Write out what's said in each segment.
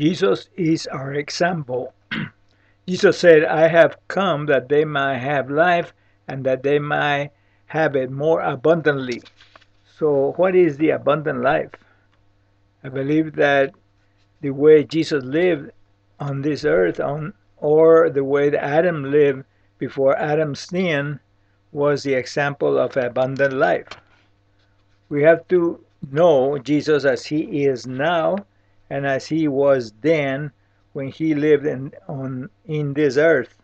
Jesus is our example. Jesus said, I have come that they might have life and that they might have it more abundantly. So, what is the abundant life? I believe that the way Jesus lived on this earth, on or the way that Adam lived before Adam's sin, was the example of abundant life. We have to know Jesus as he is now and as he was then when he lived in, on, in this earth.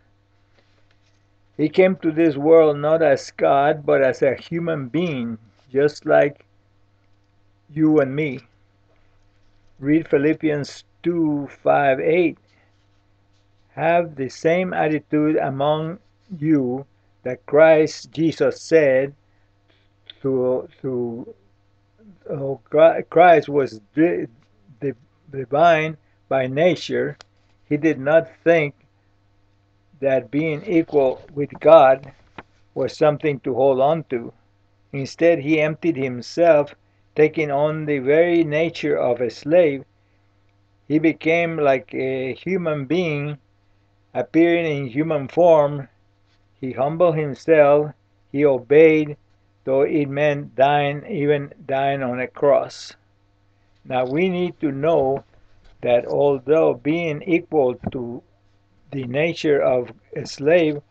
He came to this world not as God, but as a human being, just like you and me. Read Philippians 2 5 8. Have the same attitude among you that Christ Jesus said to, to oh, Christ was divine by nature, he did not think that being equal with God was something to hold on to. Instead, he emptied himself, taking on the very nature of a slave. He became like a human being, appearing in human form. He humbled himself, he obeyed, though it meant dying, even dying on a cross. Now we need to know that although being equal to the nature of a slave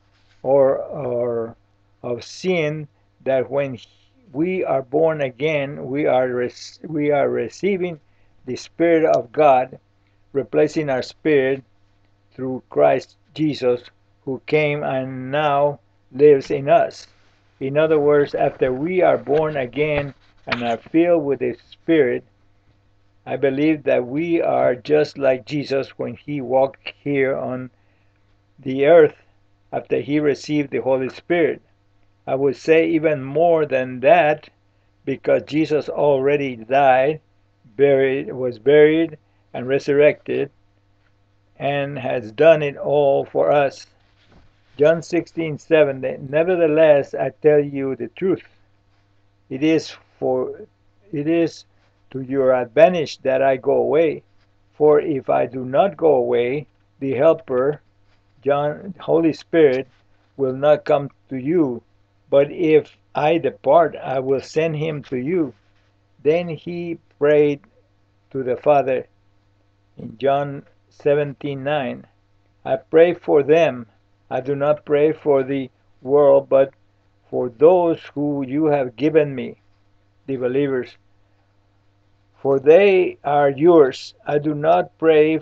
or, or of sin, that when we are born again, we are we are receiving the Spirit of God, replacing our spirit through Christ Jesus, who came and now lives in us. In other words, after we are born again and are filled with the Spirit, I believe that we are just like Jesus when he walked here on the earth after he received the Holy Spirit. I would say even more than that because Jesus already died, buried, was buried, and resurrected, and has done it all for us. John 16, 7, Nevertheless, I tell you the truth. It is for it is to your advantage that I go away. For if I do not go away, the Helper, John, Holy Spirit, will not come to you. But if I depart, I will send him to you. Then he prayed to the Father in John 17:9. I pray for them. I do not pray for the world, but for those who you have given me, the believers for they are yours. I do not pray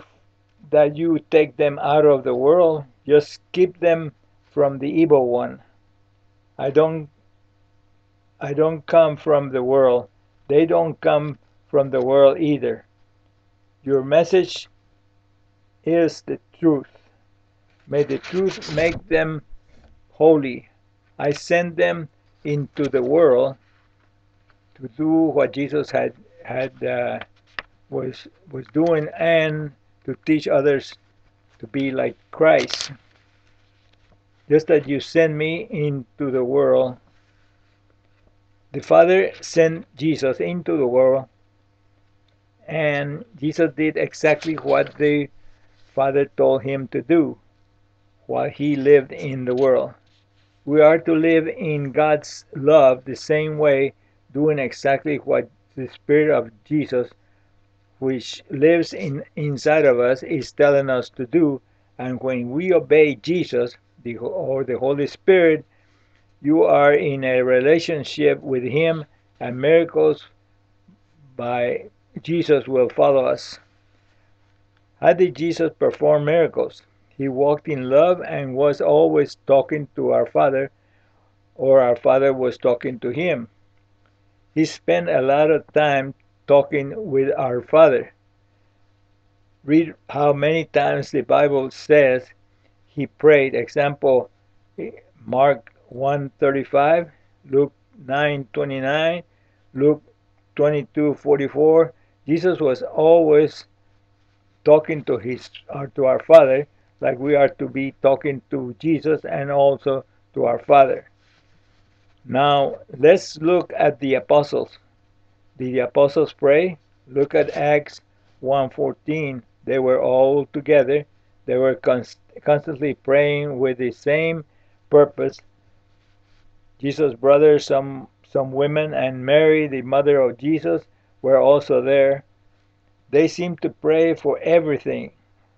that you take them out of the world, just keep them from the evil one. I don't I don't come from the world. They don't come from the world either. Your message is the truth. May the truth make them holy. I send them into the world to do what Jesus had had uh, was was doing and to teach others to be like Christ. Just as you send me into the world, the Father sent Jesus into the world, and Jesus did exactly what the Father told him to do while he lived in the world. We are to live in God's love the same way, doing exactly what the Spirit of Jesus, which lives in inside of us, is telling us to do. And when we obey Jesus the, or the Holy Spirit, you are in a relationship with Him, and miracles by Jesus will follow us. How did Jesus perform miracles? He walked in love and was always talking to our Father, or our Father was talking to him he spent a lot of time talking with our Father. Read how many times the Bible says he prayed. Example, Mark 1:35, Luke 9:29, Luke 22:44. Jesus was always talking to his or to our Father, like we are to be talking to Jesus and also to our Father. Now, let's look at the apostles. Did the apostles pray? Look at Acts 1:14. they were all together. They were const- constantly praying with the same purpose. Jesus' brothers, some some women, and Mary, the mother of Jesus, were also there. They seemed to pray for everything.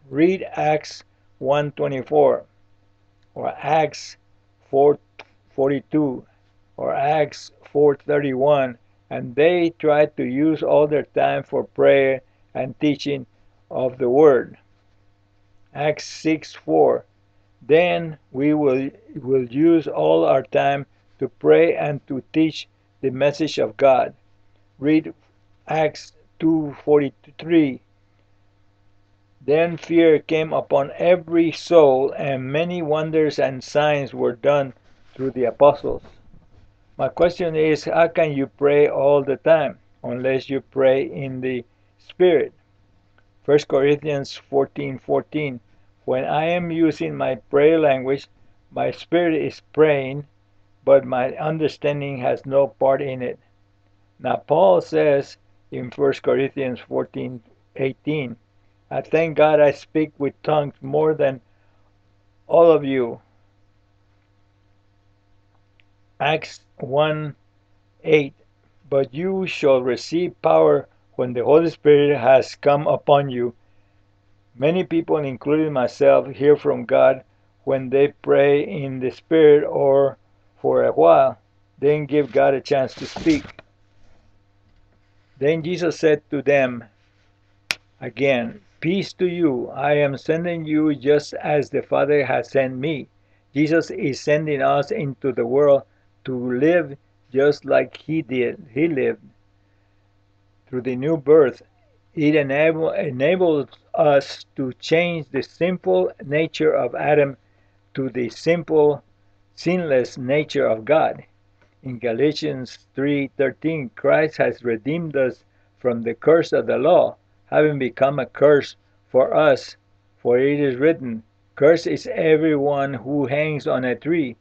Read Acts 1:24 or Acts 4:42 or Acts 4:31 and they tried to use all their time for prayer and teaching of the word. Acts 6:4 Then we will will use all our time to pray and to teach the message of God. Read Acts 2:43 Then fear came upon every soul and many wonders and signs were done through the apostles. My question is how can you pray all the time unless you pray in the spirit? 1 Corinthians 14:14 14, When I am using my prayer language, my spirit is praying, but my understanding has no part in it. Now Paul says in 1 Corinthians 14:18, I thank God I speak with tongues more than all of you. Acts 1 8 But you shall receive power when the Holy Spirit has come upon you. Many people, including myself, hear from God when they pray in the Spirit or for a while, then give God a chance to speak. Then Jesus said to them again, Peace to you. I am sending you just as the Father has sent me. Jesus is sending us into the world to live just like he did. He lived. Through the new birth, it enable, enables us to change the simple nature of Adam to the simple, sinless nature of God. In Galatians 3:13, Christ has redeemed us from the curse of the law, having become a curse for us. For it is written, Cursed is everyone who hangs on a tree.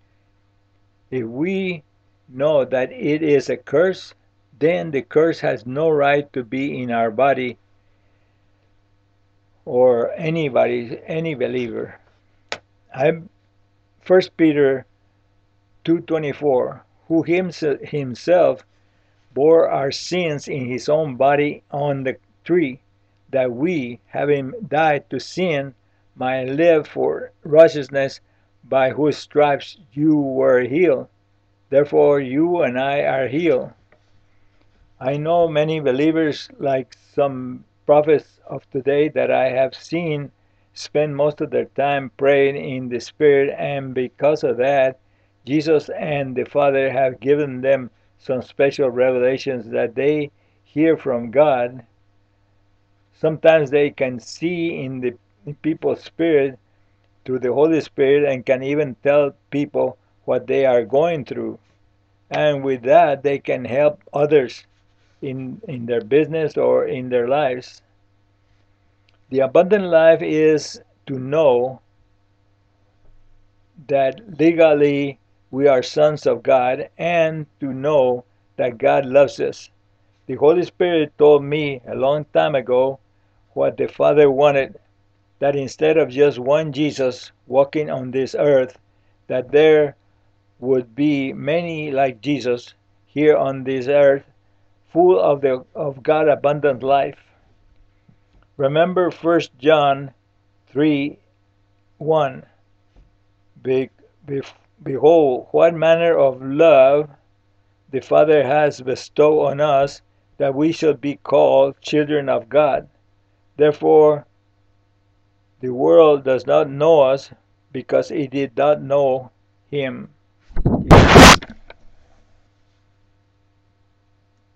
If we know that it is a curse, then the curse has no right to be in our body or anybody, any believer. I, First Peter 2:24, who himself bore our sins in his own body on the tree, that we, having died to sin, might live for righteousness, by whose stripes you were healed. Therefore, you and I are healed. I know many believers, like some prophets of today that I have seen, spend most of their time praying in the Spirit, and because of that, Jesus and the Father have given them some special revelations that they hear from God. Sometimes they can see in the people's spirit through the Holy Spirit and can even tell people what they are going through. And with that, they can help others in, in their business or in their lives. The abundant life is to know that legally we are sons of God and to know that God loves us. The Holy Spirit told me a long time ago what the Father wanted that instead of just one Jesus walking on this earth, that there would be many like Jesus here on this earth, full of the of God abundant life. Remember 1 John 3 1. Be, be, behold, what manner of love the Father has bestowed on us that we should be called children of God. Therefore, the world does not know us because it did not know Him.